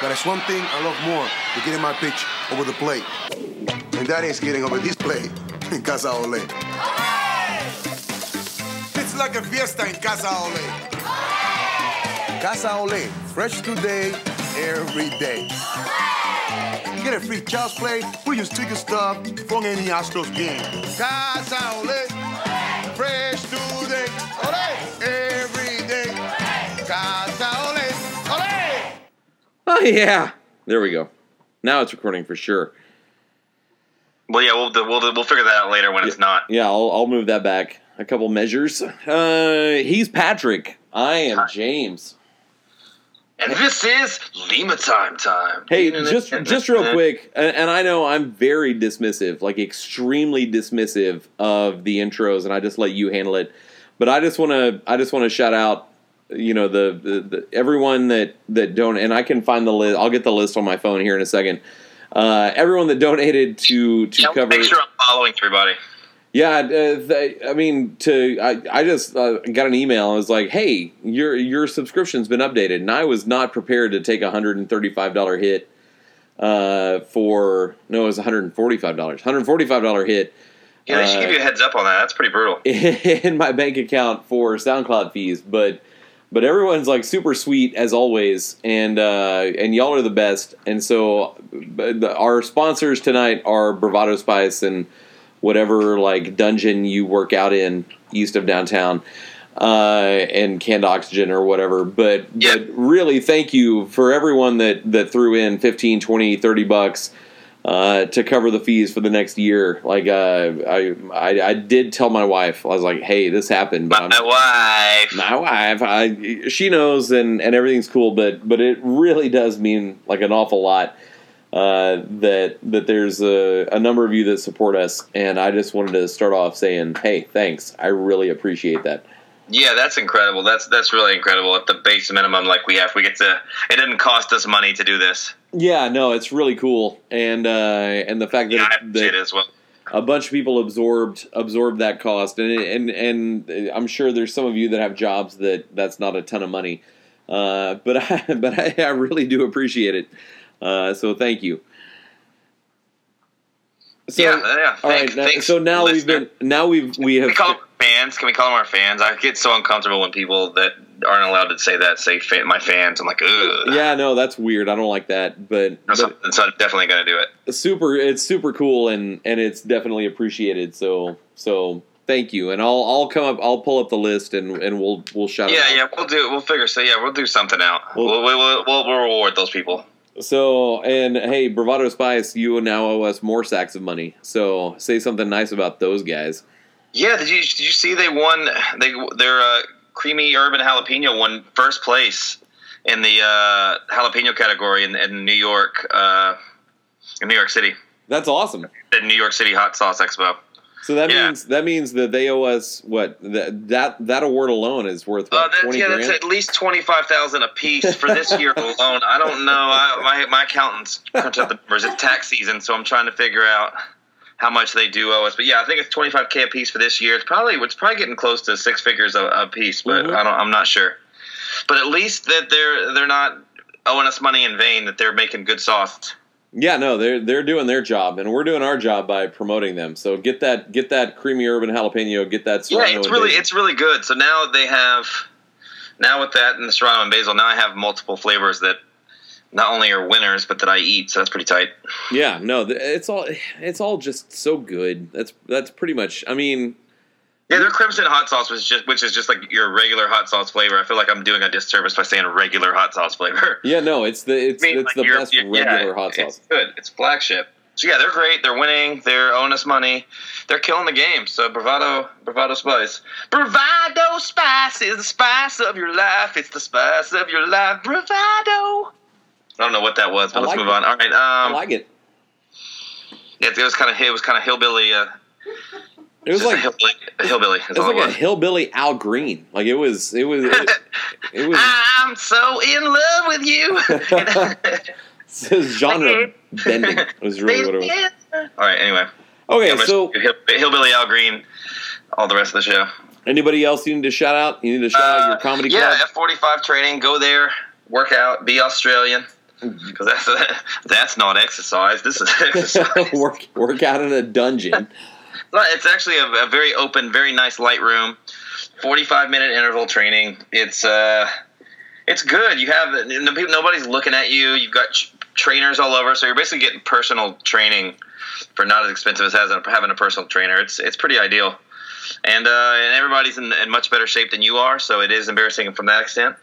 But there's one thing I love more than getting my pitch over the plate. And that is getting over this plate in Casa Ole. It's like a fiesta in Casa Ole. Casa Ole, fresh today, every day. You get a free child's play, we take your stuff from any Astros game. Casa Ole, Oh yeah, there we go. Now it's recording for sure. Well, yeah, we'll we'll we'll figure that out later when it's not. Yeah, I'll, I'll move that back a couple measures. Uh, he's Patrick. I am James. And this is Lima time time. Hey, just just real quick, and, and I know I'm very dismissive, like extremely dismissive of the intros, and I just let you handle it. But I just want to I just want to shout out, you know, the, the, the everyone that that don't, and I can find the list. I'll get the list on my phone here in a second. Uh, everyone that donated to to Yeah, cover. make sure I'm following everybody. Yeah, uh, they, I mean, to I, I just uh, got an email. I was like, "Hey, your your subscription's been updated," and I was not prepared to take a hundred and thirty five dollar hit uh, for no, it was one hundred and forty five dollars, hundred forty five dollar hit Yeah, they should Uh, give you a heads up on that. That's pretty brutal. in my bank account for SoundCloud fees, but but everyone's like super sweet as always, and uh, and y'all are the best. And so the, our sponsors tonight are Bravado Spice and whatever like dungeon you work out in east of downtown. Uh, and canned oxygen or whatever but, Yeah. but really thank you for everyone that that threw in 15 20 30 bucks uh, to cover the fees for the next year. Like uh, I, I, I did tell my wife, I was like, "Hey, this happened." But My I'm, wife. my wife, I, she knows, and and everything's cool. But but it really does mean like an awful lot uh, that that there's a, a number of you that support us, and I just wanted to start off saying, "Hey, thanks. I really appreciate that." Yeah, that's incredible. That's that's really incredible. At the base minimum, like we have, we get to. It didn't cost us money to do this. Yeah, no, it's really cool, and uh, and the fact that, Yeah, I it- appreciate that it as well. a bunch of people absorbed absorbed that cost, and and and I'm sure there's some of you that have jobs that that's not a ton of money, uh, but I, but I, I really do appreciate it. Uh, so thank you. So, yeah, yeah. all right. Now- thanks, so now listener. we've been now we've we have Can we call them fans? Can we call them our fans? I get so uncomfortable when people that aren't allowed to say that say fa- my fans. I'm like, ugh. yeah no that's weird. I don't like that, but, something, so I'm definitely going to do it. super it's super cool and and it's definitely appreciated. So so thank you, and I'll I'll come up I'll pull up the list and and we'll we'll shout Yeah, yeah, we'll do. We'll figure. So yeah, we'll do something out. Well- We'll we'll, we'll, we'll, we'll reward those people. So, and hey, Bravado Spice, you now owe us more sacks of money. So, say something nice about those guys. Yeah, did you did you see they won? They their uh, creamy urban jalapeno won first place in the uh, jalapeno category in, in New York, uh, in New York City, That's awesome. at New York City Hot Sauce Expo. So that Yeah. means that means that they owe us what that that that award alone is worth Uh, that's, yeah, grand. that's at least twenty five thousand a piece for this year alone. I don't know. I, my my accountants crunch up the numbers. It's tax season, so I'm trying to figure out how much they do owe us. But yeah, I think it's twenty five k a piece for this year. It's probably it's probably getting close to six figures a, a piece, but Mhm. I don't. I'm not sure. But at least that they're they're not owing us money in vain. That they're making good sauce. Yeah, no, they're they're doing their job, and we're doing our job by promoting them. So get that get that creamy urban jalapeno, get that. Yeah, it's really basil. it's really good. So now they have now with that and the serrano and basil. Now I have multiple flavors that not only are winners but that I eat. So that's pretty tight. yeah, no, it's all it's all just so good. That's that's pretty much. I mean, Yeah, their crimson hot sauce was just which is just like your regular hot sauce flavor. I feel like I'm doing a disservice by saying regular hot sauce flavor. yeah, no, it's the it's I mean, it's like, the best regular yeah, hot sauce. It's good. It's flagship. So yeah, they're great. They're winning. They're owing us money. They're killing the game. So bravado, bravado spice. Bravado spice is the spice of your life. It's the spice of your life. Bravado. I don't know what that was, but I let's like move it. on. All right. Um, I like it. yeah, it was kind of it was kind of hillbilly. Uh, It was just a like hillbilly. A hillbilly. it was like it a hillbilly Al Green. Like it was it was it, it was I'm so in love with you. was genre bending. It was really what it was. All right. Anyway. Okay, Yeah, so hillbilly Al Green. All the rest of the show. anybody else you need to shout out? You need to shout out your comedy Uh, yeah. F forty five training. Go there, work out, be Australian. Because that's that's not exercise. This is exercise. work work out in a dungeon. It's actually a, a very open, very nice light room. Forty-five minute interval training. It's uh, it's good. You have nobody's looking at you. You've got trainers all over, so you're basically getting personal training for not as expensive as having having a personal trainer. It's it's pretty ideal, and uh, and everybody's in, in much better shape than you are, so it is embarrassing from that extent.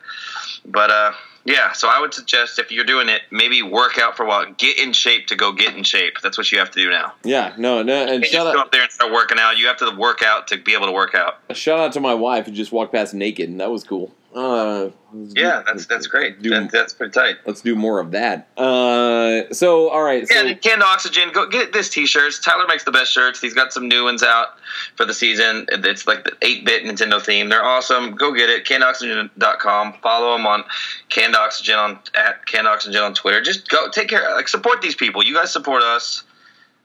But uh, yeah, so I would suggest if you're doing it, maybe work out for a while. Get in shape to go get in shape. That's what you have to do now. Yeah, no, no, and You shout just go up there and start working out. You have to work out to be able to work out. A shout out to my wife who just walked past naked, and that was cool. Uh, Yeah, that's that's great. Do- That, that's pretty tight. Let's do more of that. Uh, so all right, Yeah, and canned oxygen. Go get this T-shirts. Tyler makes the best shirts. He's got some new ones out for the season. It's like the 8-bit Nintendo theme. They're awesome. Go get it. CannedOxygen.com. Follow them on Canned Oxygen on at Canned Oxygen on Twitter. Just go take care. Like support these people. You guys support us.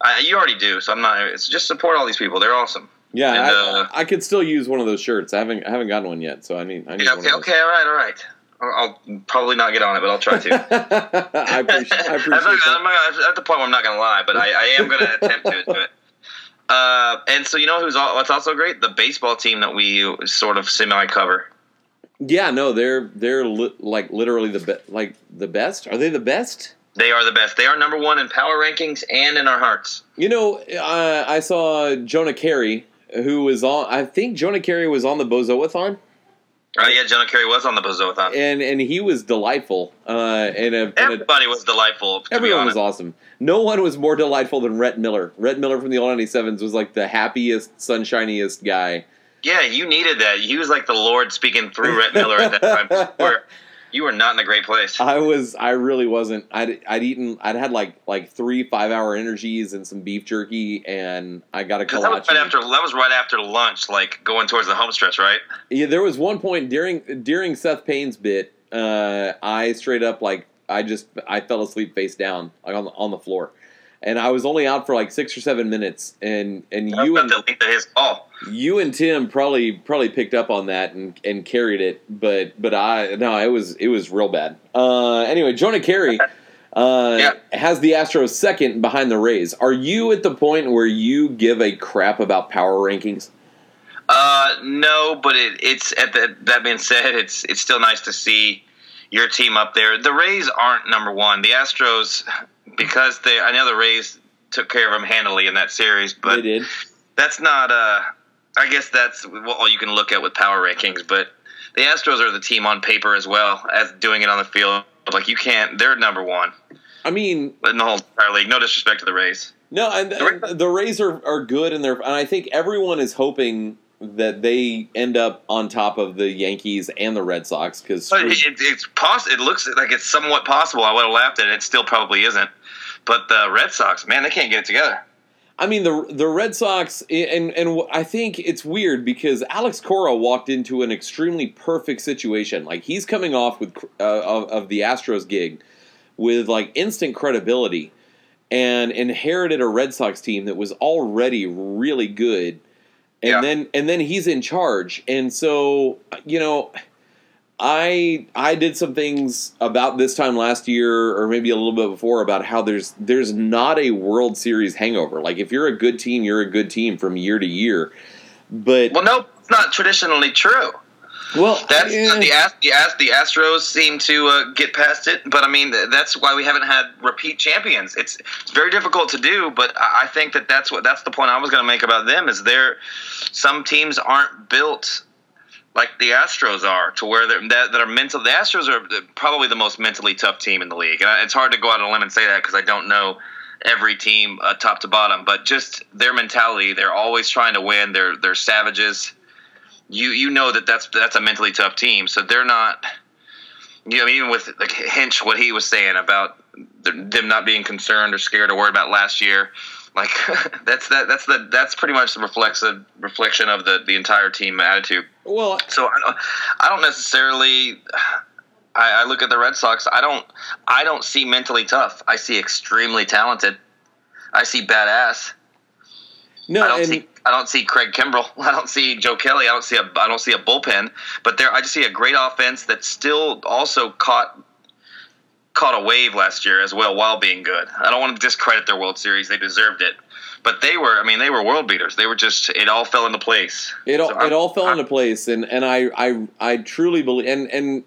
I, you already do. So I'm not. It's just support all these people. They're awesome. Yeah, and, I, uh, I could still use one of those shirts. I haven't I haven't gotten one yet, so I need I need Yeah, one okay. Okay. All right. All right. I'll, I'll probably not get on it, but I'll try to. I appreciate, I I'm, that. I'm not- at the point where I'm not going to lie, but I, I am going to attempt to do it. Uh, and so you know who's all, what's also great? The baseball team that we sort of semi cover. Yeah, no, they're they're li- like literally the be- like the best. Are they the best? They are the best. They are number one in power rankings and in our hearts. You know, uh, I saw Jonah Keri, who was on. I think Jonah Keri was on the Bozoathon, Oh yeah, Jonah Keri was on the Bozoathon. and and he was delightful. Uh, and a, and a, Everybody was delightful. To everyone was awesome. No one was more delightful than Rhett Miller. Rhett Miller from the Old 97s was like the happiest, sunshiniest guy. Yeah, you needed that. He was like the Lord speaking through Rhett Miller at that time. Where you were not in a great place. I was, I really wasn't. I'd, I'd eaten, I'd had like like three five hour energies and some beef jerky, and I got a Because that was right after that was right after lunch, like going towards the home stretch, right? Yeah, there was one point during during Seth Payne's bit, uh, I straight up like I just I fell asleep face down like on the, on the floor, and I was only out for like six or seven minutes, and and you and about to link his call. you and Tim probably probably picked up on that and, and carried it, but but I no it was it was real bad. Uh, anyway, Jonah Keri. Uh, Yeah. has the Astros second behind the Rays. Are you at the point where you give a crap about power rankings? Uh, no, but it, it's at the, that being said, it's it's still nice to see your team up there. The Rays aren't number one. The Astros, because they, I know the Rays took care of them handily in that series, they but did. that's not. Uh, I guess that's all you can look at with power rankings. But the Astros are the team on paper as well as doing it on the field. Like you can't. They're number one I mean, in the whole entire league. No disrespect to the Rays. No, and, and the Rays are, are good, and they're and I think everyone is hoping that they end up on top of the Yankees and the Red Sox because it, it, it's poss- It looks like it's somewhat possible. I would have laughed at it. It still probably isn't. But the Red Sox, man, they can't get it together. I mean the the Red Sox and and I think it's weird because Alex Cora walked into an extremely perfect situation. Like he's coming off with uh, of, of the Astros gig with like instant credibility and inherited a Red Sox team that was already really good. And Yeah. then and then he's in charge. And so, you know, I I did some things about this time last year or maybe a little bit before about how there's there's not a World Series hangover. Like if you're a good team, you're a good team from year to year. But Well, no, it's not traditionally true. Well, That's eh, the the, Ast- the Astros seem to uh, get past it, but I mean that's why we haven't had repeat champions. It's it's very difficult to do, but I I think that that's what that's the point I was going to make about them is there some teams aren't built like the Astros are to where they're that, that are mental. The Astros are probably the most mentally tough team in the league, and it's hard to go out on a limb and say that because I don't know every team uh, top to bottom, but just their mentality. They're always trying to win. They're they're savages you you know that that's that's a mentally tough team. So they're not. You know, even with like Hinch, what he was saying about them not being concerned or scared or worried about last year, like that's that that's the that's pretty much the reflexive reflection of the the entire team attitude. well, So I don't, I don't necessarily. I, I look at the Red Sox. I don't. I don't see mentally tough. I see extremely talented. I see badass. No, I don't and see I don't see Craig Kimbrel. I don't see Joe Kelly. I don't see a I don't see a bullpen. But there I just see a great offense that still also caught caught a wave last year as well while being good. I don't want to discredit their World Series; they deserved it. But they were, I mean, they were world beaters. They were just, it all fell into place. It all So it all fell I'm- into place, and and I I I truly believe, and and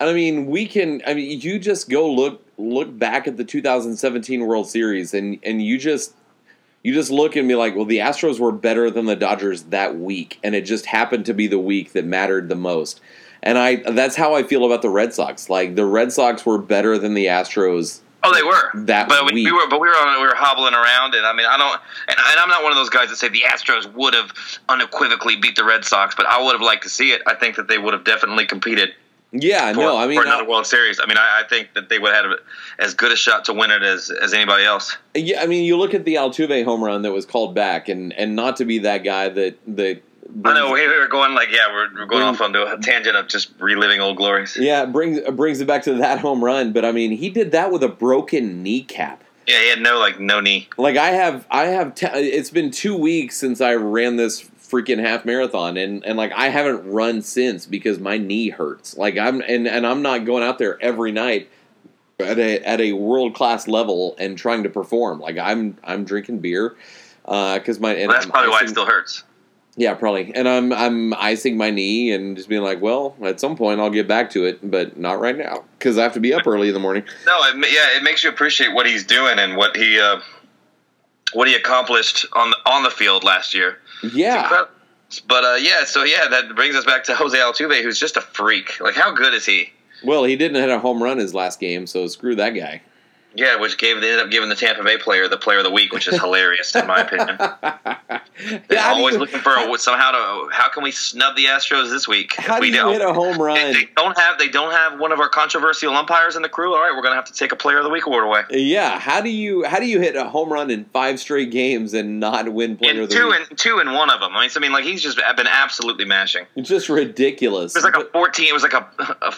I mean we can. I mean you just go look look back at the 2017 World Series, and and you just you just look and be like, well, the Astros were better than the Dodgers that week, and it just happened to be the week that mattered the most. And I that's how I feel about the Red Sox. Like the Red Sox were better than the Astros. Oh, they were That but we, we were, but we were on, we were hobbling around, and I mean, I don't, and, and I'm not one of those guys that say the Astros would have unequivocally beat the Red Sox, but I would have liked to see it. I think that they would have definitely competed Yeah, for, no, I mean for another I- World Series. I mean, I, I think that they would have had as good a shot to win it as as anybody else. Yeah, I mean, you look at the Altuve home run that was called back, and and not to be that guy that that. I know we were going like, yeah, we're, we're going Bring- off onto a tangent of just reliving old glories. Yeah, brings it brings it back to that home run, but I mean, he did that with a broken kneecap. Yeah, he had no like no knee. Like I have, I have. T- it's been two weeks since I ran this freaking half marathon, and and like I haven't run since because my knee hurts. Like I'm and and I'm not going out there every night at a at a world class level and trying to perform. Like I'm I'm drinking beer because my and Well, that's I'm probably why it still hurts. Yeah, probably. And I'm I'm icing my knee and just being like, well, at some point I'll get back to it, but not right now because I have to be up early in the morning. No, it, yeah, it makes you appreciate what he's doing and what he uh, what he accomplished on the, on the field last year. Yeah, But uh, yeah, so yeah, that brings us back to Jose Altuve, who's just a freak. Like, how good is he? well, he didn't hit a home run his last game, so screw that guy. Yeah, which gave they ended up giving the Tampa Bay player the player of the week, which is hilarious in my opinion. They're how always you, looking for a, somehow to how can we snub the Astros this week? If how do we you don't- hit a home They, run? they don't have they don't have one of our controversial umpires in the crew. All right, we're gonna have to take a player of the week award away. Yeah, how do you how do you hit a home run in five straight games and not win player of the two week? and two and one of them. I mean, I mean, like he's just been absolutely mashing. It's just ridiculous. It was like a fourteen. It was like a, a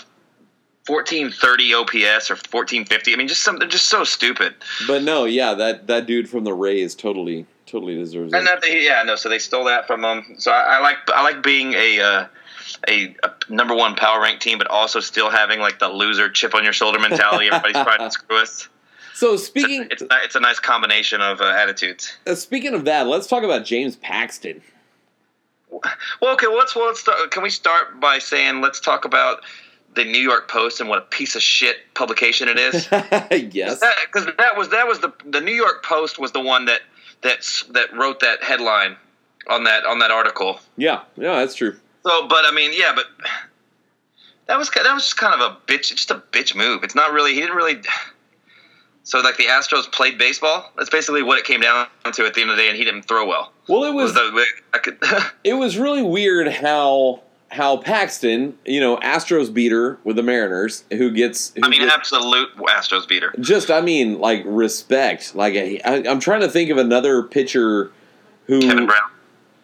fourteen thirty OPS or fourteen fifty. I mean, just something just so stupid. but no, yeah, that that dude from the Rays totally totally deserves And it. that they, yeah, no. So they stole that from them. So I, I like I like being a. Uh, a, a number one power rank team, but also still having like the loser chip on your shoulder mentality. Everybody's trying to screw us. So It's, speaking it's, it's a nice combination of uh, attitudes. uh, speaking of that, let's talk about James Paxton. Well, okay. Well, let's well, let's start. Can we start by saying let's talk about the New York Post and what a piece of shit publication it is? yes. Because that, was that was the the New York Post was the one that that's that wrote that headline on that on that article. Yeah, yeah, that's true. So, but I mean, yeah, but that was that was just kind of a bitch, just a bitch move. It's not really. He didn't really. So, like the Astros played baseball. That's basically what it came down to at the end of the day, and he didn't throw well. Well, it was Was the, I could, it was really weird how how Paxton, you know, Astros beater with the Mariners, who gets. Who I mean, gets- absolute Astros beater. just I mean, like respect. Like I, I, I'm trying to think of another pitcher who. Kevin Brown.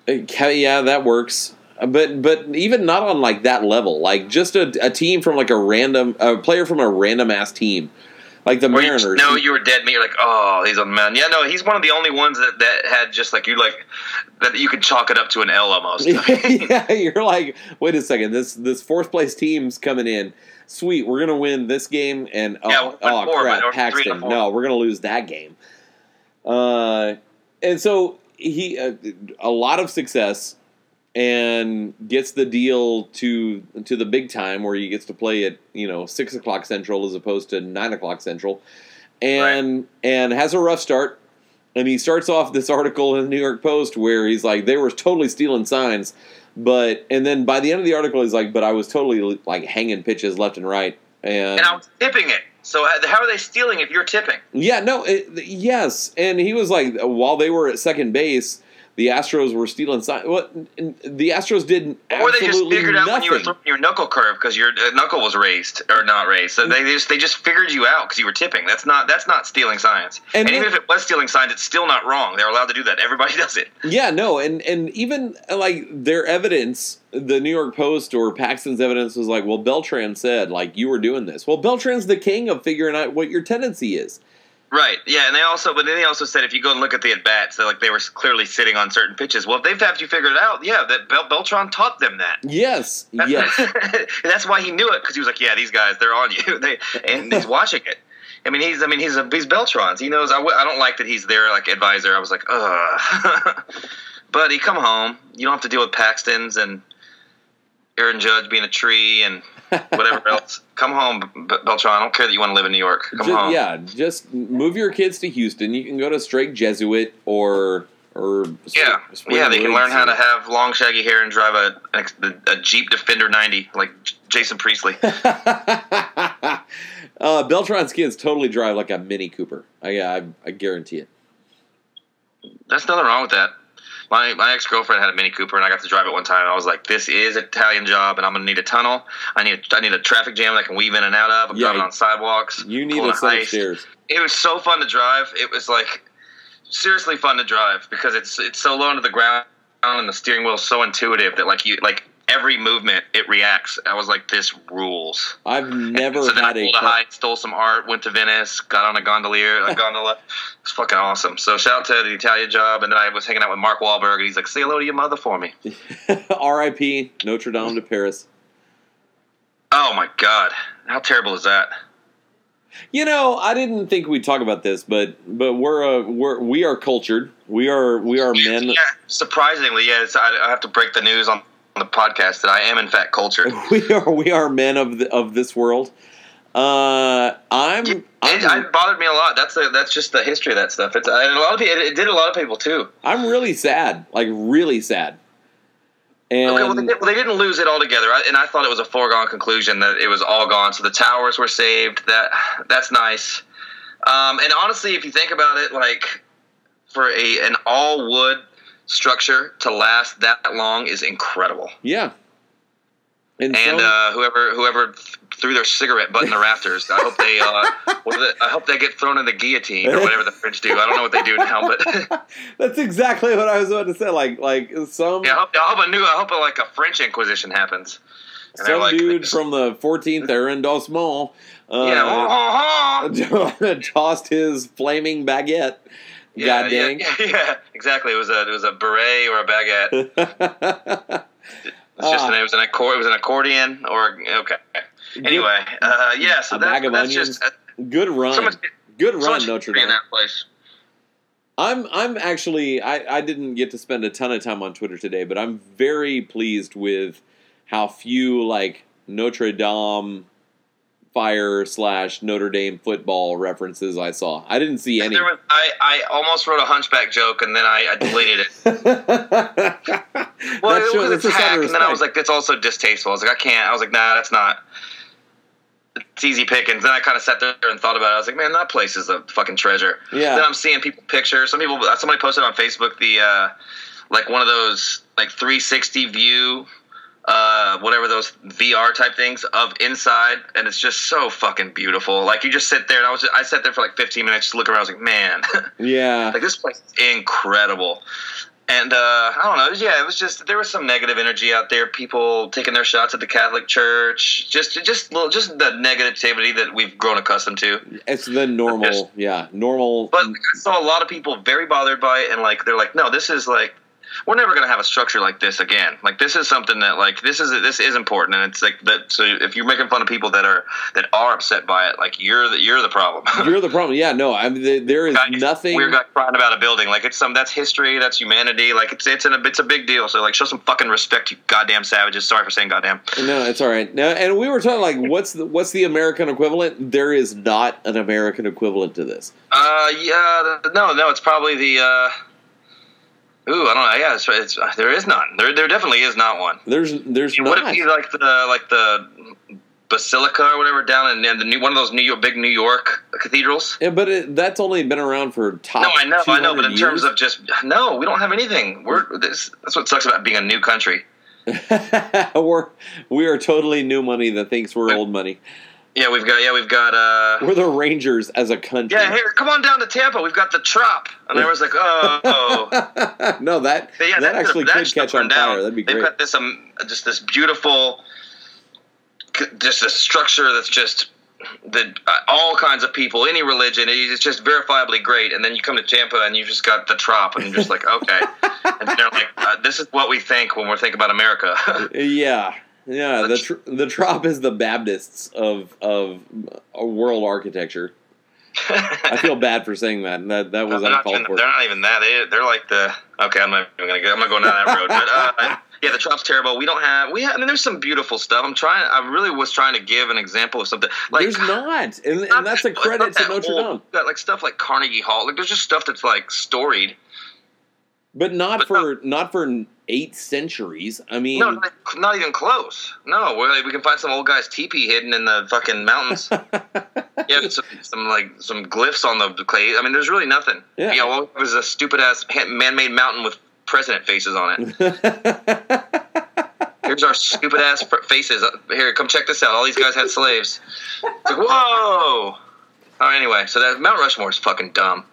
Uh, Yeah, that works. Uh, But but even not on like that level, like just a, a team from like a random a player from a random ass team, like the you Mariners. just know you were dead meat. You're like, oh, he's a man. Yeah, no, he's one of the only ones that, that had just like you like that you could chalk it up to an L almost. yeah, you're like, wait a second, this this fourth place team's coming in. Sweet, we're gonna win this game, and oh, Yeah, oh four, crap, but- or three to Paxton, no, we're gonna lose that game. Uh, and so he uh, a lot of success and gets the deal to to the big time where he gets to play at you know six o'clock central as opposed to nine o'clock central, and and has a rough start. And he starts off this article in the New York Post where he's like, they were totally stealing signs, but and then by the end of the article he's like, but I was totally like hanging pitches left and right, and, and I was tipping it. So how are they stealing if you're tipping? yeah, no, it, yes, and he was like, while they were at second base, the Astros were stealing signs. What the Astros did Or they just figured out when you were nothing. throwing your knuckle curve because your uh, knuckle was raised or not raised. So they just they just figured you out because you were tipping. That's not that's not stealing signs. And And, even if it was stealing signs, it's still not wrong. They're allowed to do that. Everybody does it. Yeah, no, and and even uh, like their evidence, the New York Post or Paxton's evidence was like, well, Beltran said like you were doing this. Well, Beltran's the king of figuring out what your tendency is. Right. Yeah, and they also, but then they also said if you go and look at the at bats, like they were clearly sitting on certain pitches. Well, if they've had you figured it out, yeah, that Bel- Beltran taught them that. Yes, yes. That's why he knew it because he was like, yeah, these guys, they're on you. They and he's watching it. I mean, he's, I mean, he's a, he's Beltran's. He knows. I, w- I don't like that he's their like advisor. I was like, ugh. Buddy, come home. You don't have to deal with Paxton's and Aaron Judge being a tree and whatever else. Come home, Beltran. I don't care that you want to live in New York. Come Ju- home. yeah, just move your kids to Houston. You can go to Strake Jesuit or or Yeah, Spring yeah, they can learn how to have long, shaggy hair and drive a a, Jeep Defender 90 like Jason Priestley. uh, Beltran's kids totally drive like a Mini Cooper. I, I, I guarantee it. There's nothing wrong with that. My my ex girlfriend had a Mini Cooper, and I got to drive it one time. And I was like, "This is an Italian job, and I'm gonna need a tunnel. I need I need a traffic jam that I can weave in and out of. I'm Yeah, driving on sidewalks. You need a set of stairs. It was so fun to drive. It was like seriously fun to drive because it's it's so low into the ground, and the steering wheel is so intuitive that like you like every movement it reacts. I was like, "This rules." I've never so then I had a pulled a hike, stole some art, went to Venice, got on a gondolier, a gondola. It's fucking awesome. So shout out to the Italian job, and then I was hanging out with Mark Wahlberg, and he's like, "Say hello to your mother for me." R.I.P. Notre Dame de Paris. Oh my god, how terrible is that? You know, I didn't think we'd talk about this, but but we're uh, we're we are cultured. We are we are men. Yeah, surprisingly, yes. I, I have to break the news on the podcast that I am in fact cultured. We are we are men of the, of this world. Uh, I'm, It, I'm it bothered me a lot. That's the, that's just the history of that stuff. It's and a lot of people. It, it did a lot of people too. I'm really sad, like really sad. And Okay, well they, well, they didn't lose it altogether, I, and I thought it was a foregone conclusion that it was all gone. So the towers were saved. That that's nice. Um, and honestly, if you think about it, like for a an all wood structure to last that long is incredible. yeah, and, And so- uh, whoever whoever threw their cigarette butt in the rafters, I hope they uh, it? I hope they get thrown in the guillotine or whatever the French do. I don't know what they do now, but that's exactly what I was about to say. Like like some yeah, I hope, I hope a new I hope a, like a French Inquisition happens. And some like, dude just- from the 14th arrondissement uh, yeah, oh, oh, oh. tossed his flaming baguette. Yeah, God dang. Yeah, yeah, exactly. It was a it was a beret or a baguette. It's just Ah. an, it was an accord, it was an accordion or okay. Anyway, uh, yeah. So a that, that's onions. just uh, Good run. so much. Good run, much Notre history in Dame. that place. I'm I'm actually I, I didn't get to spend a ton of time on Twitter today, but I'm very pleased with how few like Notre Dame fire slash Notre Dame football references I saw. I didn't see any. There was, I, I almost wrote a hunchback joke and then I, I deleted it. Well, it was a a hack, and then I was like, "That's also distasteful." I was like, "I can't." I was like, "Nah, that's not." It's easy pickings. Then I kind of sat there and thought about it. I was like, "Man, that place is a fucking treasure." Yeah. Then I'm seeing people pictures. Some people, somebody posted on Facebook the uh, like one of those like 360 view, uh, whatever those VR type things of inside, and it's just so fucking beautiful. Like you just sit there, and I was I sat there for like 15 minutes, just looking around. I was like, "Man." yeah. Like this place is incredible. And uh, I don't know, yeah, it was just there was some negative energy out there. People taking their shots at the Catholic Church, just just little, just the negativity that we've grown accustomed to. It's the normal, Just- yeah, normal. But I saw a lot of people very bothered by it, and like they're like, no, this is like we're never gonna have a structure like this again. Like this is something that like this is this is important, and it's like that. So if you're making fun of people that are that are upset by it, like you're the you're the problem. You're the problem. Yeah, no, I mean, there- there is nothing. Guy crying about a building. Like it's some that's history, that's humanity. Like it's it's an, it's a big deal. So like show some fucking respect, you goddamn savages. Sorry for saying goddamn. No, it's all right. No, and we were talking like, what's the what's the American equivalent? There is not an American equivalent to this. Uh, yeah, no, no, it's probably the. uh Ooh, I don't know. Yeah, it's, it's uh, there is none. There, there definitely is not one. There's there's it not. be like the like the basilica or whatever down in, in the new one of those New York big New York cathedrals? Yeah, but it, that's only been around for top. No, I know, I know, but 200 in terms of just no, we don't have anything. We're this. That's what sucks about being a new country. we're we are totally new money that thinks we're old money. Yeah, we've got. Yeah, we've got. uh We're the Rangers as a country. Yeah, here, come on down to Tampa. We've got the Trop. And I was like, oh, oh. no, that But yeah, that that actually could catch on down. fire. That'd be great. They've got this um, just this beautiful, just a structure that's just the uh, all kinds of people, any religion. It's just verifiably great. And then you come to Tampa and you just got the trop, and you're just like, okay. and they're like, uh, this is what we think when we're thinking about America. yeah, yeah. The tr- the trop is the Baptists of of uh, world architecture. I feel bad for saying that. That that was they're not, uncalled even, for. they're not even that. They, they're like the okay. I'm not even gonna go. I'm not going down that road. But uh, yeah, the trop's terrible. We don't have. We have. I mean, there's some beautiful stuff. I'm trying. I really was trying to give an example of something. Like There's not, and, not and that's a that- credit not to that Notre old- Dame, Got like stuff like Carnegie Hall. Like there's just stuff that's like storied. but not But for not for eight centuries. I mean, No, not, not even close. No, we we can find some old guy's teepee hidden in the fucking mountains. yeah, some, some like some glyphs on the clay. I mean, there's really nothing. Yeah. Yeah, well, it was a stupid ass man-made mountain with president faces on it. Here's our stupid ass faces. Uh, Here, come check this out. All these guys had slaves. It's like, whoa. Oh, anyway, so that Mount Rushmore is fucking dumb.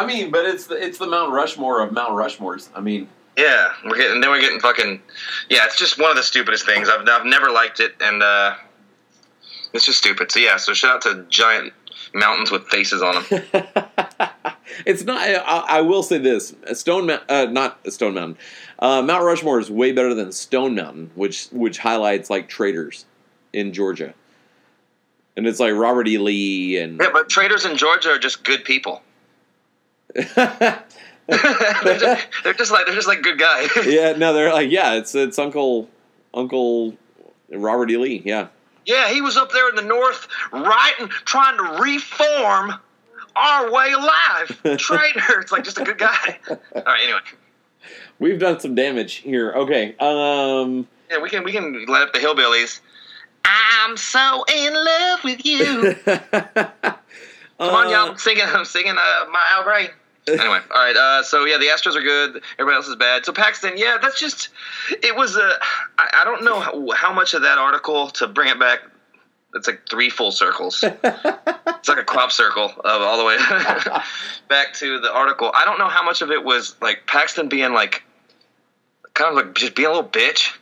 I mean, but it's the it's the Mount Rushmore of Mount Rushmores. I mean, Yeah, we're getting then we're getting fucking. Yeah, it's just one of the stupidest things. I've I've never liked it, and uh, it's just stupid. So yeah, so shout out to giant mountains with faces on them. it's not. I, I will say this: Stone Mountain, uh, not Stone Mountain. Uh, Mount Rushmore is way better than Stone Mountain, which which highlights like traitors in Georgia, and it's like Robert E. Lee and yeah, but traders in Georgia are just good people. they're, just, they're just like they're just like good guys. yeah, no, they're like yeah, it's it's Uncle Uncle Robert E. Lee. Yeah, Yeah, he was up there in the north, writing, trying to reform our way of life. Traitor. It's like just a good guy. All right. Anyway, we've done some damage here. Okay, um, yeah, we can we can let up the hillbillies. I'm so in love with you. Come on, y'all. I'm singing. I'm singing uh, my Al Gray. Anyway, all right. Uh, so yeah, the Astros are good. Everybody else is bad. So Paxton, yeah, that's just. It was a. I, I don't know how, how much of that article to bring it back. It's like three full circles. it's like a crop circle of all the way back to the article. I don't know how much of it was like Paxton being like, kind of like just being a little bitch.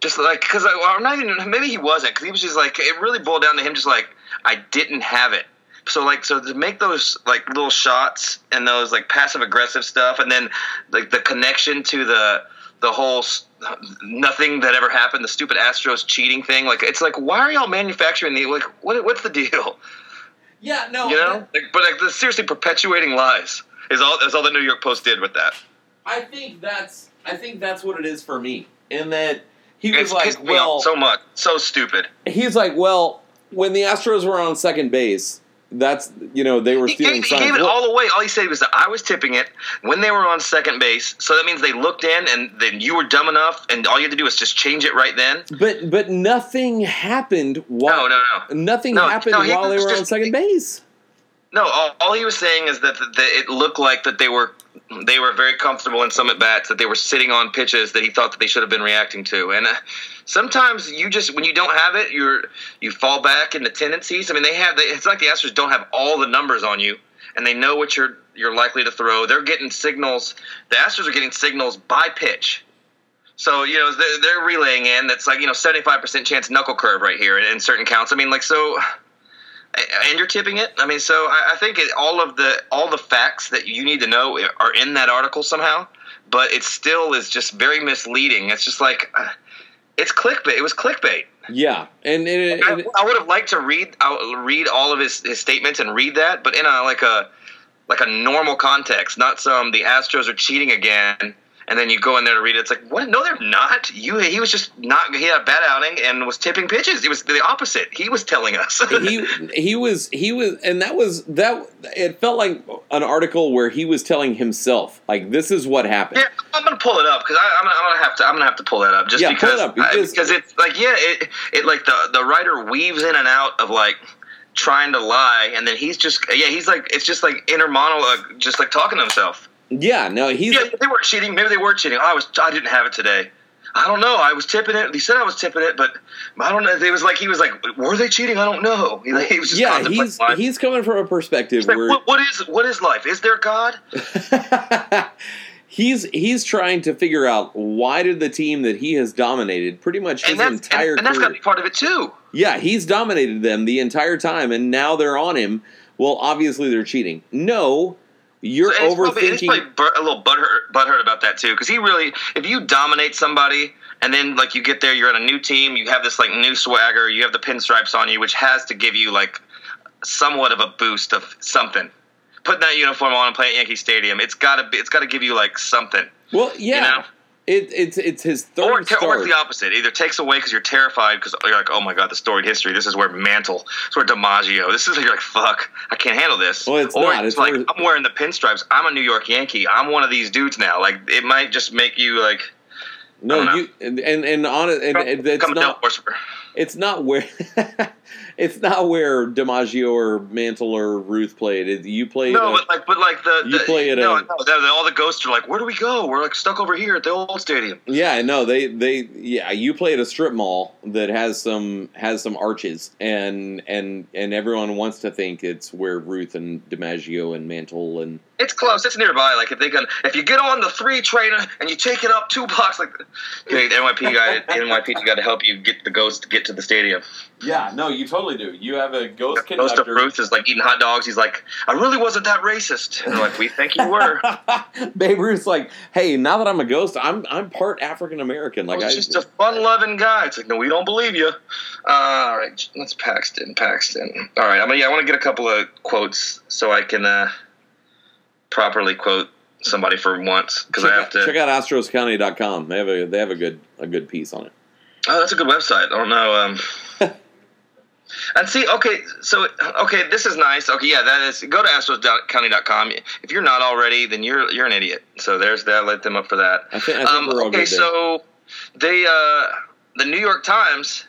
Just like, because I'm not even, maybe he wasn't, because he was just like, it really boiled down to him just like, I didn't have it. So like, so to make those like little shots and those like passive aggressive stuff, and then like the connection to the the whole nothing that ever happened, the stupid Astros cheating thing, like it's like, why are y'all manufacturing the like, what what's the deal? yeah, no, You know, like, but like the seriously perpetuating lies is all is all the New York Post did with that. I think that's I think that's what it is for me. In that he was pissed like, well, so much, so stupid. he's like, well, when the Astros were on second base, that's you know they were stealing gave, he signs. gave it all away. All he said was that I was tipping it when they were on second base. So that means they looked in, and then you were dumb enough, and all you had to do was just change it right then. but but nothing happened while No, no, no. nothing No, happened no, while they were on second base. No, all, all he was saying is that, that it looked like that they were they were very comfortable in some at bats that they were sitting on pitches that he thought that they should have been reacting to. And uh, sometimes you just when you don't have it, you're you fall back into tendencies. I mean, they have they, it's like the Astros don't have all the numbers on you, and they know what you're you're likely to throw. They're getting signals. The Astros are getting signals by pitch. So you know they're, they're relaying in. That's like you know seventy five percent chance knuckle curve right here in, in certain counts. I mean, like so and you're tipping it. I mean, so I, I think it, all of the all the facts that you need to know are in that article somehow, but it still is just very misleading. It's just like uh, it's clickbait. It was clickbait. Yeah, and, and, I, and I would have liked to read read all of his, his statements and read that, but in a like a like a normal context, not some the Astros are cheating again. And then you go in there to read it. It's like, what? No, they're not. You. He was just not. He had a bad outing and was tipping pitches. It was the opposite. He was telling us. he he was he was and that was that it felt like an article where he was telling himself like this is what happened. Yeah, I'm gonna pull it up because I'm, gonna- I'm gonna have to. I'm gonna have to pull that up just Yeah, pull it because up, because- I- because it's like yeah, it it like the the writer weaves in and out of like trying to lie, and then he's just yeah, he's like it's just like inner monologue, just like talking to himself. Yeah, no, he's Yeah, they were cheating. Maybe they were cheating. I was. I didn't have it today. I don't know. I was tipping it. He said I was tipping it, but I don't know. It was like he was like, were they cheating? I don't know. He, he was just yeah, he's life. he's coming from a perspective like, where what, what is what is life? Is there God? He's he's trying to figure out why did the team that he has dominated pretty much his entire and, and that's got to be part of it too. Yeah, he's dominated them the entire time, and now they're on him. Well, obviously they're cheating. No, you're So he's probably, he's overthinking. probably a little butthurt, butthurt about that too, because he really, if you dominate somebody and then like you get there, you're on a new team, you have this like new swagger, you have the pinstripes on you, which has to give you like somewhat of a boost of something. Putting that uniform on and playing at Yankee Stadium, it's gotta be, it's gotta give you like something, well, yeah, you know. It, it's it's his third Or, or start. it's the opposite. Either takes away because you're terrified because you're like, oh my god, the storied history. This is where Mantle, this is where DiMaggio. This is you're like, fuck, I can't handle this. Well, it's or not. it's, It's like I'm wearing the pinstripes. I'm a New York Yankee. I'm one of these dudes now. Like it might just make you like no, you and and and on it, and, and it's not it's not where it's not where DiMaggio or Mantle or Ruth played. It, you played. No, a- but like, but like the, You the play at no, a- no, all the ghosts are like, where do we go? We're like stuck over here at the old stadium. Yeah, no, they they yeah, you play at a strip mall that has some has some arches and and and everyone wants to think it's where Ruth and DiMaggio and Mantle and It's close. It's nearby. Like if they can, if you get on the three train and you take it up two blocks, like okay, the NYP guy, NYPD got to help you get the ghost to get to the stadium. Yeah, no, you totally do. You have a ghost Ghost of Ruth is like eating hot dogs. He's like, I really wasn't that racist. And they're like, we think you were. Babe Ruth's like, "Hey, now that I'm a ghost, I'm I'm part African American." I Like was I just a fun-loving guy. It's like, no, we don't believe you. Uh, all right, that's Paxton. Paxton. All right, I'm mean, yeah, I want to get a couple of quotes so I can uh, properly quote somebody for once because I have to. check out astroscounty.com. They have a they have a good a good piece on it. Oh, that's a good website. I don't know. Um, and see, okay, so okay, this is nice. Okay, yeah, that is. Go to astroscounty.com. If you're not already, then you're you're an idiot. So there's that. Let them up for that. I think, I think Um, okay, so they uh, the New York Times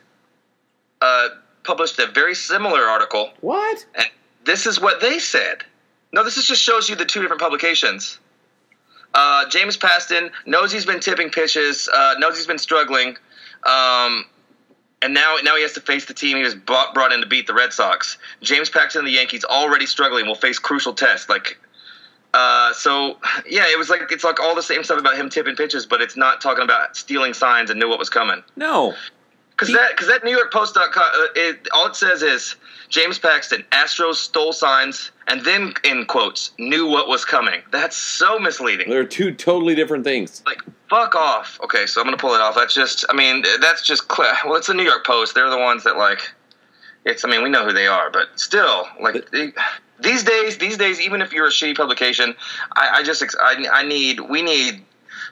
uh, published a very similar article, what? and this is what they said. No, this is just shows you the two different publications. Uh, James Paxton knows he's been tipping pitches, uh, knows he's been struggling, um, and now now he has to face the team he was brought, brought in to beat the Red Sox. James Paxton and the Yankees already struggling will face crucial tests. Like, uh, so yeah, it was like it's like all the same stuff about him tipping pitches, but it's not talking about stealing signs and knew what was coming. No. Because that, because that New York Post.com, uh, it, all it says is James Paxton, Astros stole signs, and then in quotes, knew what was coming. That's so misleading. They're two totally different things. Like, fuck off. Okay, so I'm gonna pull it off. That's just, I mean, that's just, cl- well, it's the New York Post. They're the ones that like, it's, I mean, we know who they are, but still, like. They, these days, these days, even if you're a shitty publication, I, I just, I, I need, we need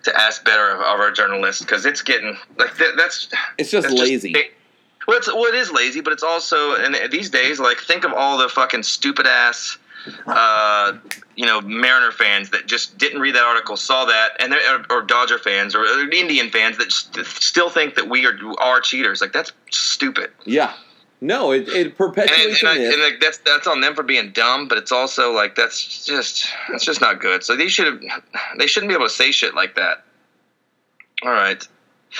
to ask better of, of our journalists because it's getting like that, that's It's just that's lazy. well, it's, well, it is lazy, but it's also and these days, like think of all the fucking stupid ass, uh, you know, Mariner fans that just didn't read that article, saw that, and they're or, or Dodger fans or, or Indian fans that st- still think that we are are cheaters. Like that's stupid. Yeah. No, it, it And, perpetuates and, I, a myth. and like, that's that's on them for being dumb, but it's also like that's just that's just not good. So they should they shouldn't be able to say shit like that. All right.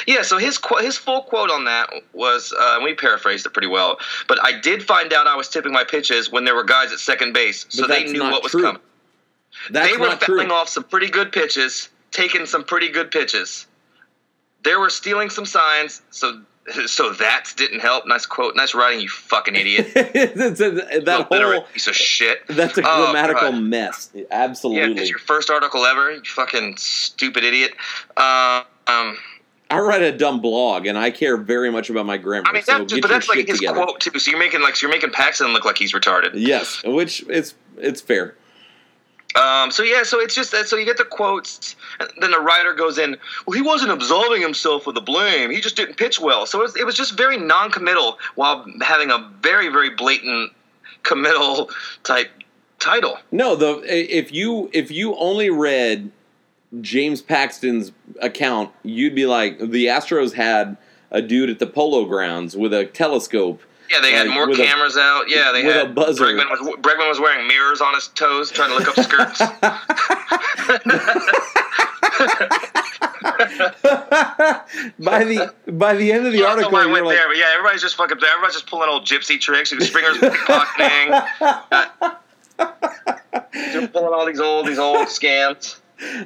Yeah, so his qu- his full quote on that was, uh, we paraphrased it pretty well. But I did find out I was tipping my pitches when there were guys at second base, so they knew what was coming. That's they were fouling off some pretty good pitches, taking some pretty good pitches. They were stealing some signs, so so that didn't help. Nice quote, nice writing, you fucking idiot. That whole piece of shit. that's a Oh, grammatical mess. Yeah, Absolutely. it's your first article ever. You fucking stupid idiot. Uh, um, I write a dumb blog, and I care very much about my grammar. I mean, so but that's like his together. quote too. So you're making like so you're making Paxton look like he's retarded. Yes, which it's it's fair. Um, so yeah, so it's just that. So you get the quotes, and then the writer goes in. Well, he wasn't absolving himself of the blame. He just didn't pitch well. So it was, it was just very non-committal while having a very very blatant committal type title. No, the if you if you only read James Paxton's account, you'd be like, the Astros had a dude at the Polo Grounds with a telescope. Yeah, they had more with a- cameras out. Yeah, they with a had buzzer. Bregman was Bregman was wearing mirrors on his toes, trying to look up skirts. by the by the end of the I article, why I went like, there, but yeah, everybody's just fucking. Everybody's just pulling old gypsy tricks. Springer's pickpocketing. They're pulling all these old, these old scams.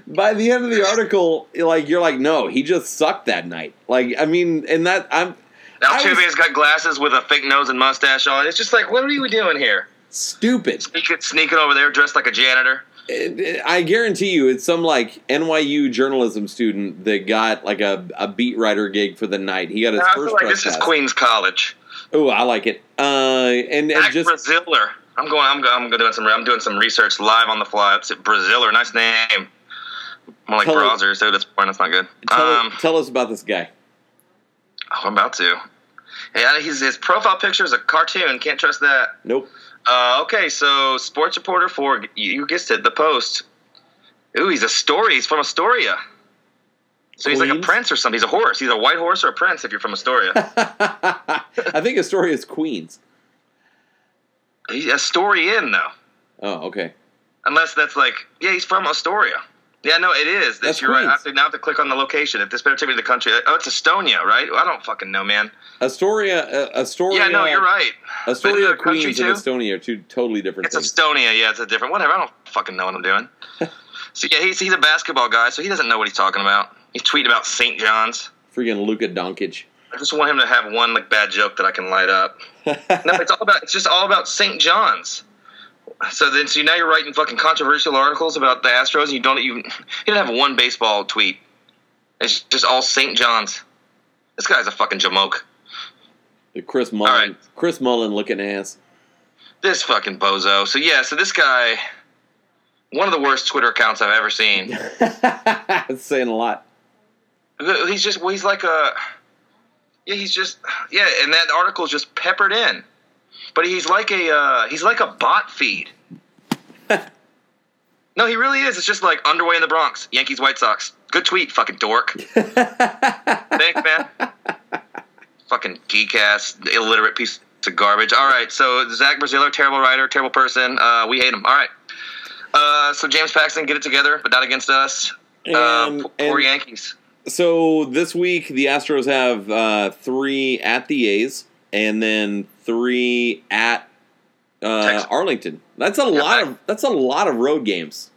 By the end of the article, like you're like, no, he just sucked that night. Like, I mean, and that I'm Altuve's got glasses with a fake nose and mustache on. It's just like, what are you doing here? stupid. Sneaking, sneaking over there dressed like a janitor. It- it- I guarantee you, it's some like NYU journalism student that got like a, a beat writer gig for the night. He got his feel first like this is. Queens College. Oh, I like it. Uh, and, and just Braziller. I'm going. I'm going. I'm doing some. I'm doing some research live on the fly. It's Braziller. Nice name. More like Tell it- browser, so that's boring. That's not good. tell, um, tell us about this guy. Oh, I'm about to. Yeah, his his profile picture is a cartoon. Can't trust that. Nope. Uh, okay, so sports reporter for you you guessed it, the Post. Ooh, he's a story. He's from Astoria. So he's like a prince or something. He's a horse. He's a white horse or a prince if you're from Astoria. I think Astoria is Queens. he's Astorian though, Oh, okay. unless that's like yeah, he's from Astoria. Yeah, no, it is. That's you're right. I have to, now I have to click on the location. If this better take me to the country, oh, it's Estonia, right? I don't fucking know, man. Astoria, uh, Astoria. Yeah, no, you're right. Astoria, Isn't it a country Queens, and Estonia are two totally different It's things. Estonia. Yeah, it's a different. Whatever. I don't fucking know what I'm doing. so yeah, he's he's a basketball guy, so he doesn't know what he's talking about. He's tweeting about St. John's. Freaking Luka Doncic. I just want him to have one like bad joke that I can light up. No, it's all about. It's just all about St. John's. So then, so now you're writing fucking controversial articles about the Astros, and you don't even. You don't have one baseball tweet. It's just all St. John's. This guy's a fucking jamoke. Chris Mullin. right. Chris Mullin looking ass. This fucking bozo. So yeah, so this guy, one of the worst Twitter accounts I've ever seen. That's saying a lot. He's just well, he's like a yeah, he's just yeah, and that article's just peppered in. But he's like a uh, he's like a bot feed. no, he really is. It's just like underway in the Bronx, Yankees White Sox. Good tweet, fucking dork. Thanks, man. fucking geek ass, illiterate piece of garbage. All right, so Zach Braziller, terrible writer, terrible person. Uh, we hate him. All right. Uh, so James Paxton, get it together, but not against us. Uh, And- p- poor and- Yankees. So this week the Astros have uh, three at the A's and then three at uh, Arlington. That's a lot of that's a lot of road games.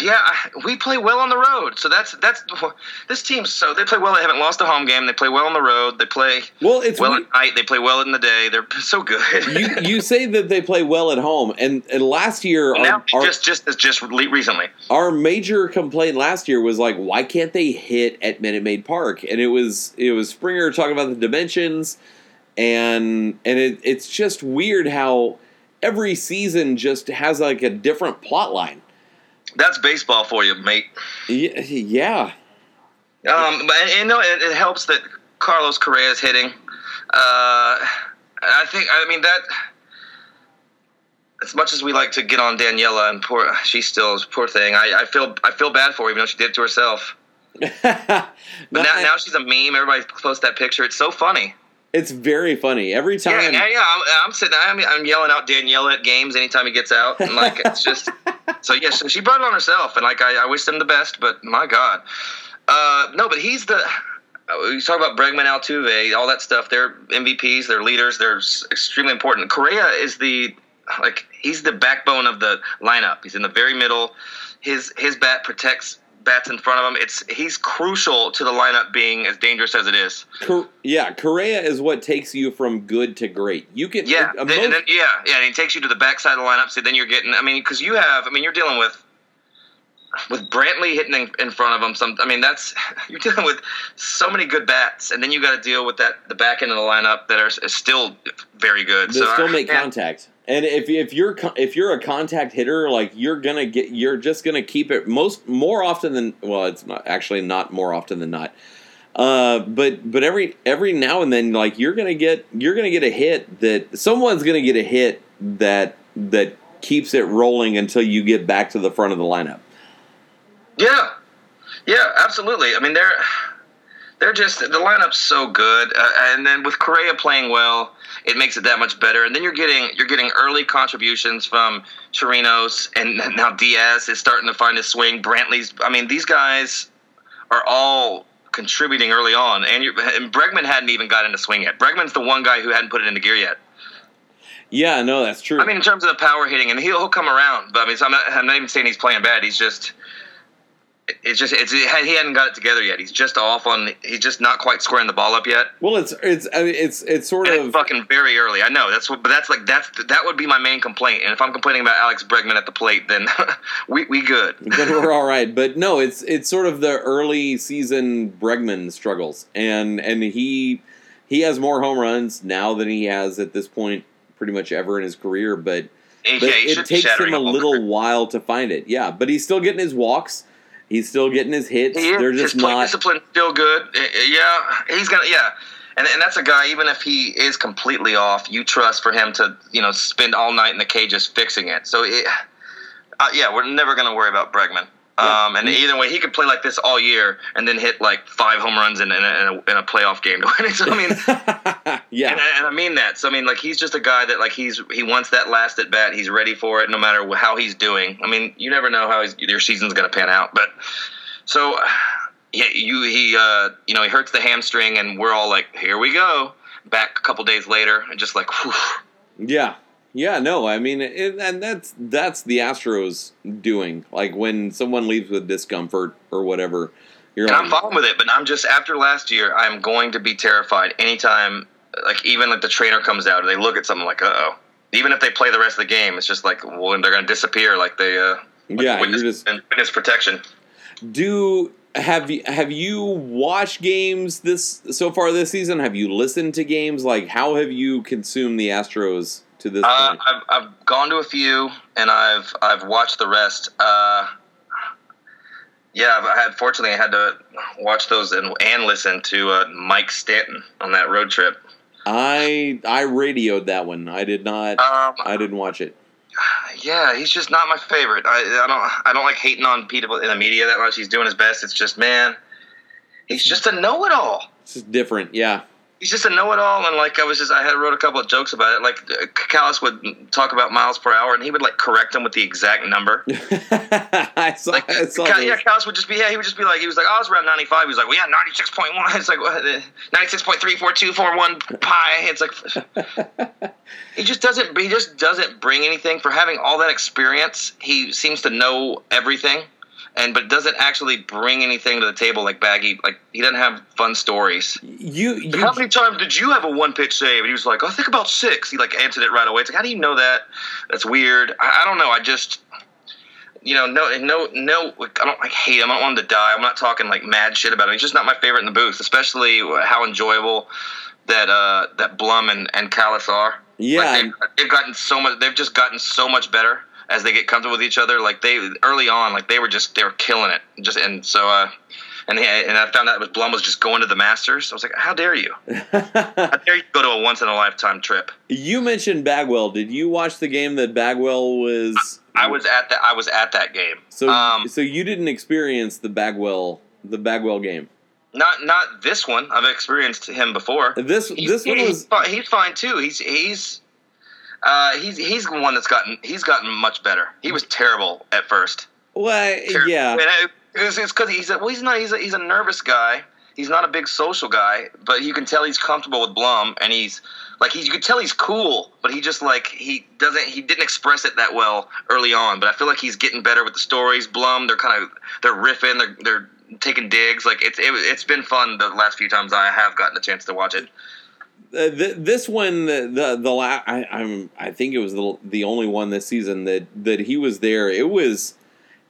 Yeah, I- we play well on the road. So that's that's this team. So they play well. They haven't lost a home game. They play well on the road. They play Well, it's well we- at night. They play well in the day. They're so good. you you say that they play well at home, and, and last year our, now our, just just just recently. our major complaint last year was like, why can't they hit at Minute Maid Park? And it was it was Springer talking about the dimensions, and and it, it's just weird how every season just has like a different plot line. That's baseball for you, mate. Yeah, Um, but and, and no, it, it helps that Carlos Correa is hitting. Uh, I think. I mean that. As much as we like to get on Daniella and poor, she still is poor thing. I, I feel I feel bad for her, even though she did it to herself. But No, now, now she's a meme. Everybody posts that picture. It's so funny. It's very funny every time. Yeah, yeah, yeah. I'm, I'm sitting. I'm, I'm yelling out Danielle at games anytime he gets out, and like it's just. so yeah, so she brought it on herself, and like I, I wish them the best, but my God, uh, no, but he's the. You talk about Bregman, Altuve, all that stuff. They're MVPs. They're leaders. They're extremely important. Correa is the like he's the backbone of the lineup. He's in the very middle. His his bat protects bats in front of him. It's he's crucial to the lineup being as dangerous as it is. Cor- yeah, Correa is what takes you from good to great. You can Yeah, then- most- then, yeah, yeah, and he takes you to the backside of the lineup. So then you're getting. I mean, because you have. I mean, you're dealing with with Brantley hitting in, in front of him. Some. I mean, that's you're dealing with so many good bats, and then you got to deal with that the back end of the lineup that are is still very good. they so still make yeah. contact. And if if you're if you're a contact hitter, like you're gonna get, you're just gonna keep it most more often than well, it's not actually not more often than not. Uh, but but every every now and then, like you're gonna get you're gonna get a hit that someone's gonna get a hit that that keeps it rolling until you get back to the front of the lineup. Yeah, yeah, absolutely. I mean, they're they're just the lineup's so good, uh, and then with Correa playing well, it makes it that much better. And then you're getting you're getting early contributions from Chirinos, and now Diaz is starting to find his swing. Brantley's. I mean, these guys are all contributing early on, and, you and Bregman hadn't even got into swing yet. Bregman's the one guy who hadn't put it into gear yet. Yeah, no, that's true. I mean, in terms of the power hitting, and he'll, he'll come around. But I mean, so I'm not, I'm not even saying he's playing bad. He's just It's just it's it, he hadn't got it together yet. He's just off on. He's just not quite squaring the ball up yet. Well, it's it's I mean, it's it's sort And of it's fucking very early. I know that's what, but that's like that's that would be my main complaint. And if I'm complaining about Alex Bregman at the plate, then we we good. then we're all right. But no, it's it's sort of the early season Bregman struggles, and and he he has more home runs now than he has at this point pretty much ever in his career. But Yeah, but it takes him a little while to find it. Yeah, but he's still getting his walks. He's still getting his hits. He. They're just His plate not. discipline still good. Uh, uh, Yeah, he's gonna. Yeah, and and that's a guy. Even if he is completely off, you trust for him to you know spend all night in the cages fixing it. So it, uh, yeah, we're never gonna worry about Bregman. Um, and either way, he could play like this all year and then hit like five home runs in, in, a, in, a, in a playoff game to win it. So I mean, yeah, and, I- and I mean that. So I mean, like he's just a guy that like he's he wants that last at bat. He's ready for it, no matter how he's doing. I mean, you never know how your season's going to pan out. But so yeah, you he uh, you know he hurts the hamstring, and we're all like, here we go. Back a couple days later, and just like, whew. Yeah, yeah, no, I mean, it, and that's that's the Astros doing. Like when someone leaves with discomfort or whatever, you're and I'm fine with it. But I'm just after last year, I'm going to be terrified anytime, like even like the trainer comes out and they look at something like, uh oh. Even if they play the rest of the game, it's just like well, they're going to disappear, like they uh, like Yeah, witness, you're just- witness protection. do have you have you watched games this so far this season? Have you listened to games? Like, how have you consumed the Astros to this Uh, point? I've, I've gone to a few, and I've I've watched the rest. Uh, yeah, I've, had fortunately I had to watch those and, and listen to uh, Mike Stanton on that road trip. I I radioed that one. I did not. Um, I didn't watch it. yeah, he's just not my favorite. I, I don't I don't like hating on people in the media that much. He's doing his best. It's just man, he's just a know-it-all. It's just different. Yeah. He's just a know-it-all, and like I was just I had wrote a couple of jokes about it. Like uh, would talk about miles per hour, and he would like correct him with the exact number. I saw. Like, I saw yeah, those. Would just be, yeah, he would just be like, he was like, oh, I was around 95. He was like, well, yeah, 96.1. It's like, what? 96.34241 pi. It's like, he just doesn't, he just doesn't bring anything for having all that experience. He seems to know everything. And but doesn't actually bring anything to the table like Baggy. Like he doesn't have fun stories. You you How many times did you have a one pitch save? And he was like, oh, I think about six. He like answered it right away. It's like, how do you know that? That's weird. I, I don't know. I just, you know, no, no, no. I don't like hate him. I don't want him to die. I'm not talking like mad shit about him. He's just not my favorite in the booth. Especially how enjoyable that uh that Blum and and Kalas are. Yeah, Like, they've, they've gotten so much. They've just gotten so much better as they get comfortable with each other. Like they early on, like they were just they were killing it. Just and so. uh and, and I found out with Blum was just going to the Masters. I was like, "How dare you? How dare you go to a once in a lifetime trip?" you mentioned Bagwell. Did you watch the game that Bagwell was? I was at that. I was at that game. So um, so you didn't experience the Bagwell the Bagwell game. not not this one. I've experienced him before. This He's, this one he's, was fi- he's fine too. He's he's uh, he's he's the one that's gotten he's gotten much better. He was terrible at first. well, Terrible. yeah. And it- it's because he's a, well, he's not he's a, he's a nervous guy. He's not a big social guy, but you can tell he's comfortable with Blum, and he's like he you can tell he's cool, but he just like he doesn't he didn't express it that well early on. But I feel like he's getting better with the stories. Blum, they're kind of they're riffing, they're they're taking digs. Like it's it, it's been fun the last few times I have gotten a chance to watch it. Uh, th- this one, the the, the la- I, I'm I think it was the the only one this season that that he was there. It was,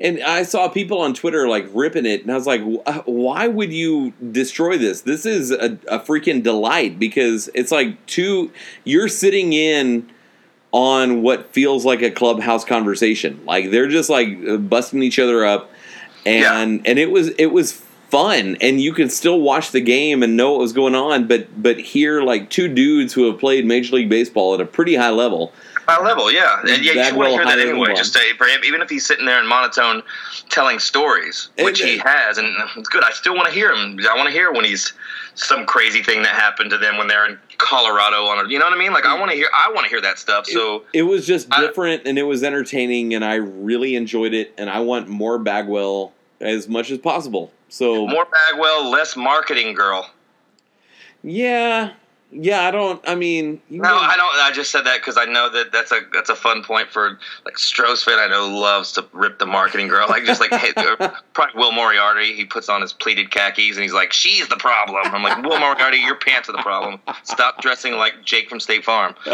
and I saw people on Twitter like ripping it, and I was like, why would you destroy this? This is a, a freaking delight because it's like two. You're sitting in on what feels like a clubhouse conversation. Like they're just like uh, busting each other up, and and it was it was fun, and you can still watch the game and know what was going on. But but here, like two dudes who have played Major League Baseball at a pretty high level. High level, yeah, and yeah, you want to hear that anyway. Just to, for him, even if he's sitting there in monotone telling stories, which he has, and it's good. I still want to hear him. I want to hear when he's some crazy thing that happened to them when they're in Colorado on a, you know what I mean? Like I want to hear, I want to hear that stuff. So It was just I- different and it was entertaining, and I really enjoyed it. And I want more Bagwell as much as possible. So more Bagwell, less marketing girl. yeah, Yeah, I don't. I mean, you No, know- I don't. I just said that because I know that that's a that's a fun point for like Stroh's fan. I know loves to rip the marketing girl. Like just like hey, or uh, probably Will Moriarty. He puts on his pleated khakis and he's like, "She's the problem." I'm like, Will Moriarty, your pants are the problem. Stop dressing like Jake from State Farm.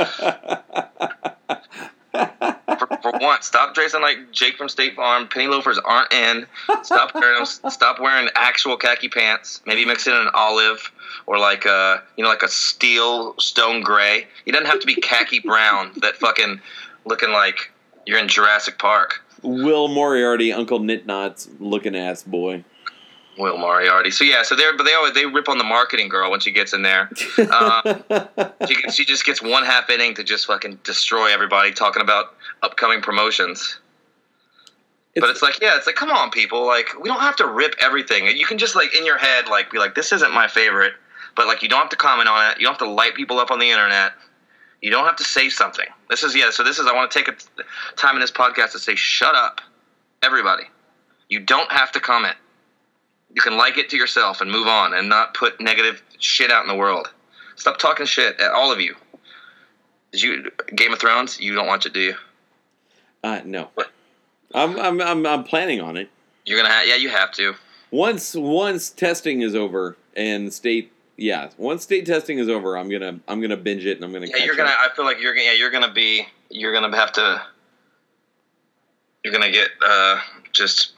For, for once, stop dressing like Jake from State Farm. Penny loafers aren't in. Stop wearing. Stop wearing actual khaki pants. Maybe mix in an olive or like a you know like a steel stone gray. You doesn't have to be khaki brown. That fucking looking like you're in Jurassic Park. Will Moriarty, Uncle Knitknots looking ass boy. Will Moriarty. So yeah, so they're but they always they rip on the marketing girl when she gets in there. Uh, she, gets- she just gets one half inning to just fucking destroy everybody talking about upcoming promotions. but it's like, yeah, it's like, come on, people. Like, we don't have to rip everything. You can just like in your head, like, be like, this isn't my favorite. But like, you don't have to comment on it. You don't have to light people up on the internet. You don't have to say something. This is yeah. So this is I want to take a time in this podcast to say, shut up, everybody. You don't have to comment. You can like it to yourself and move on, and not put negative shit out in the world. Stop talking shit at all of you. Did you Game of Thrones? You don't watch it, do you? uh, no, What? I'm, I'm I'm I'm planning on it. You're gonna have yeah, you have to. Once once testing is over and state yeah, once state testing is over, I'm gonna I'm gonna binge it and I'm gonna. Yeah, you're gonna. up. I feel like you're gonna. Yeah, you're gonna be. You're gonna have to. You're gonna get uh just.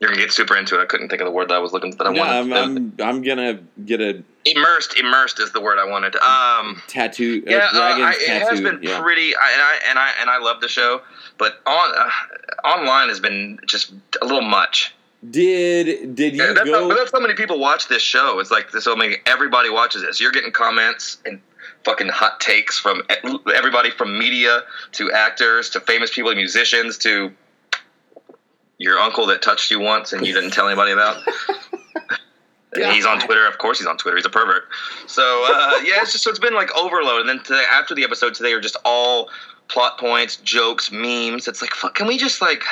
You're gonna get super into it. I couldn't think of the word that I was looking, for. but I Yeah, I'm, wanted. I'm I'm gonna get a immersed. Immersed is the word I wanted. Um. tattoo. Yeah, uh, I, it tattoo. has been yeah. pretty. I, and I and I and I love the show, but on uh, online has been just a little much. Did did you Yeah, that's, go? how, but that's how many people watch this show. It's like so many. Everybody watches this. You're getting comments and fucking hot takes from everybody from media to actors to famous people, musicians to your uncle that touched you once and you didn't tell anybody about. And he's on Twitter. Of course, he's on Twitter. He's a pervert. So uh, yeah, it's just so it's been like overload. And then today, after the episode today, are just all plot points, jokes, memes. It's like, fuck, can we just like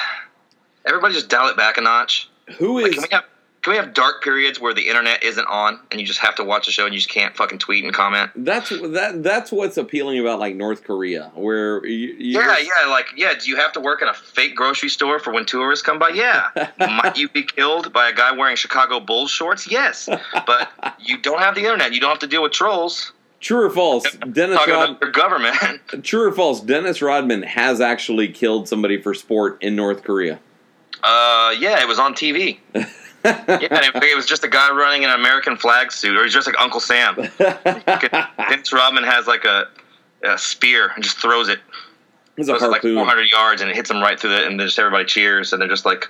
everybody just dial it back a notch? Who is? Like, can we have can we have dark periods where the internet isn't on and you just have to watch the show and you just can't fucking tweet and comment? that's that that's what's appealing about like North Korea, where you, you Yeah, yeah, like yeah. Do you have to work in a fake grocery store for when tourists come by? Yeah. Might you be killed by a guy wearing Chicago Bulls shorts? Yes. But you don't have the internet. You don't have to deal with trolls True or false? Dennis talking Rod, about your government. True or false? Dennis Rodman has actually killed somebody for sport in North Korea. Uh, yeah, it was on TV. Yeah, it, it was just a guy running an American flag suit, or he's just like Uncle Sam. Vince Rodman has like a, a spear and just throws it. It's a Throws it like 400 yards and it hits him right through the, and then just everybody cheers and they're just like,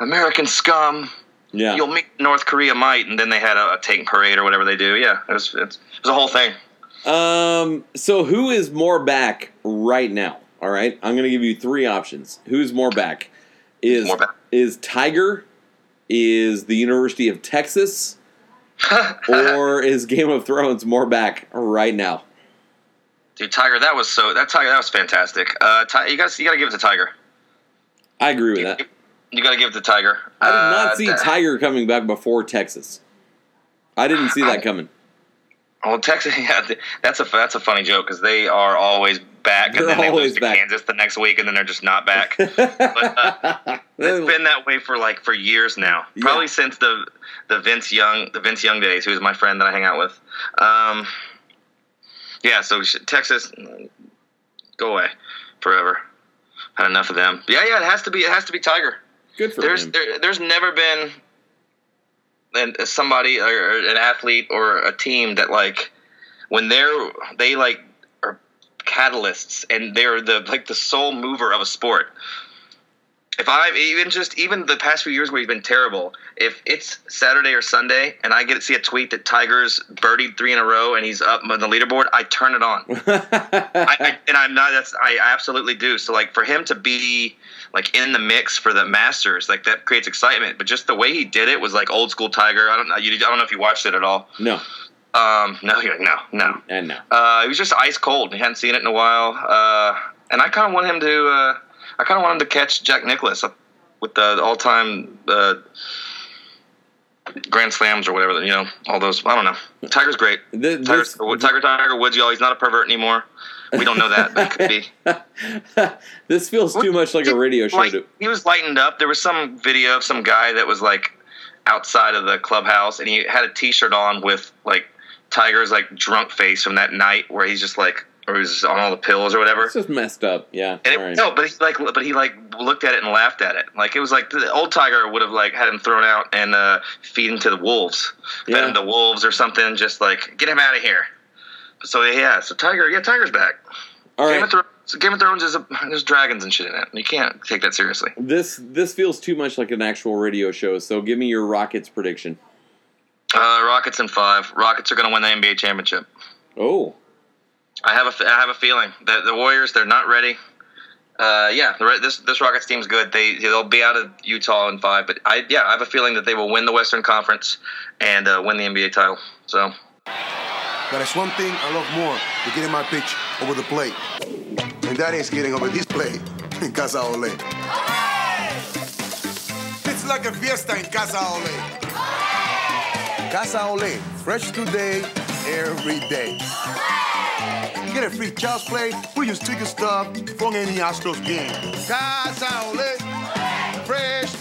American scum. yeah. You'll meet North Korea might, and then they had a, a tank parade or whatever they do. Yeah, it was it's, it was a whole thing. Um. So who is more back right now? All right. I'm gonna give you three options. Who's more back? Is More back. is Tiger? Is the University of Texas? or is Game of Thrones more back right now? Dude, Tiger, that was so that Tiger that was fantastic. Uh, you got you got to give it to Tiger. I agree with that. You got to give it to Tiger. I did Uh, not see that- Tiger coming back before Texas. I didn't see that coming. Well, Texas, yeah, that's a that's a funny joke because they are always back, They're and then they always lose to back. Kansas the next week, and then they're just not back. but uh, it's been that way for like for years now, Yeah. probably since the the Vince Young the Vince Young days. Who's my friend that I hang out with. Um, yeah, so Texas, go away forever. Had enough of them. Yeah, yeah, it has to be it has to be Tiger. Good for There's him. there, there's never been an, somebody or an athlete or a team that like when they're they like catalysts and they're the like the sole mover of a sport. If I even just even the past few years where we've been terrible, if it's Saturday or Sunday and I get to see a tweet that Tiger's birdied three in a row and he's up on the leaderboard, I turn it on. I, I, and I'm not. That's I absolutely do. So like for him to be like in the mix for the Masters, like that creates excitement. But just the way he did it was like old school Tiger. I don't know. You, I don't know if you watched it at all. no, Um, no, you're no, no. and no. Uh, he was just ice cold. He hadn't seen it in a while. Uh, and I kind of want him to. Uh, I kind of want him to catch Jack Nicklaus up with the all time. Uh, Grand Slams or whatever. You know, all those. I don't know. Tiger's great. Th- Tiger, this- Tiger, Tiger Woods, y'all. He's not a pervert anymore. We don't know that. That could be. this feels too much like a radio show. Like, To, he was lightened up. There was some video of some guy that was like outside of the clubhouse, and he had a T-shirt on with like Tiger's like drunk face from that night where he's just like, or he's on all the pills or whatever. it's just messed up. Yeah. And it, right. no, but he like, but he like looked at it and laughed at it. Like it was like the old Tiger would have like had him thrown out and uh, feed him to the wolves, fed Yeah. him to wolves or something. Just like get him out of here. So yeah, so Tiger, yeah, Tiger's back. All Game right. of Thrones, Game of Thrones is a, there's dragons and shit in it. You can't take that seriously. This this feels too much like an actual radio show. So give me your Rockets prediction. Uh, Rockets in five. Rockets are going to win the NBA championship. Oh, I have a, f- I have a feeling that the Warriors they're not ready. Uh, yeah, the, this this Rockets team's good. They they'll be out of Utah in five, but I yeah I have a feeling that they will win the Western Conference and uh, win the NBA title. So But there's one thing I love more than getting my pitch over the plate. And that is getting over this plate in Casa Ole. It's like a fiesta in Casa Ole. Casa Ole, fresh today, every day. You get a free child's play, we use ticket stuff from any Astros game. Casa Ole, fresh.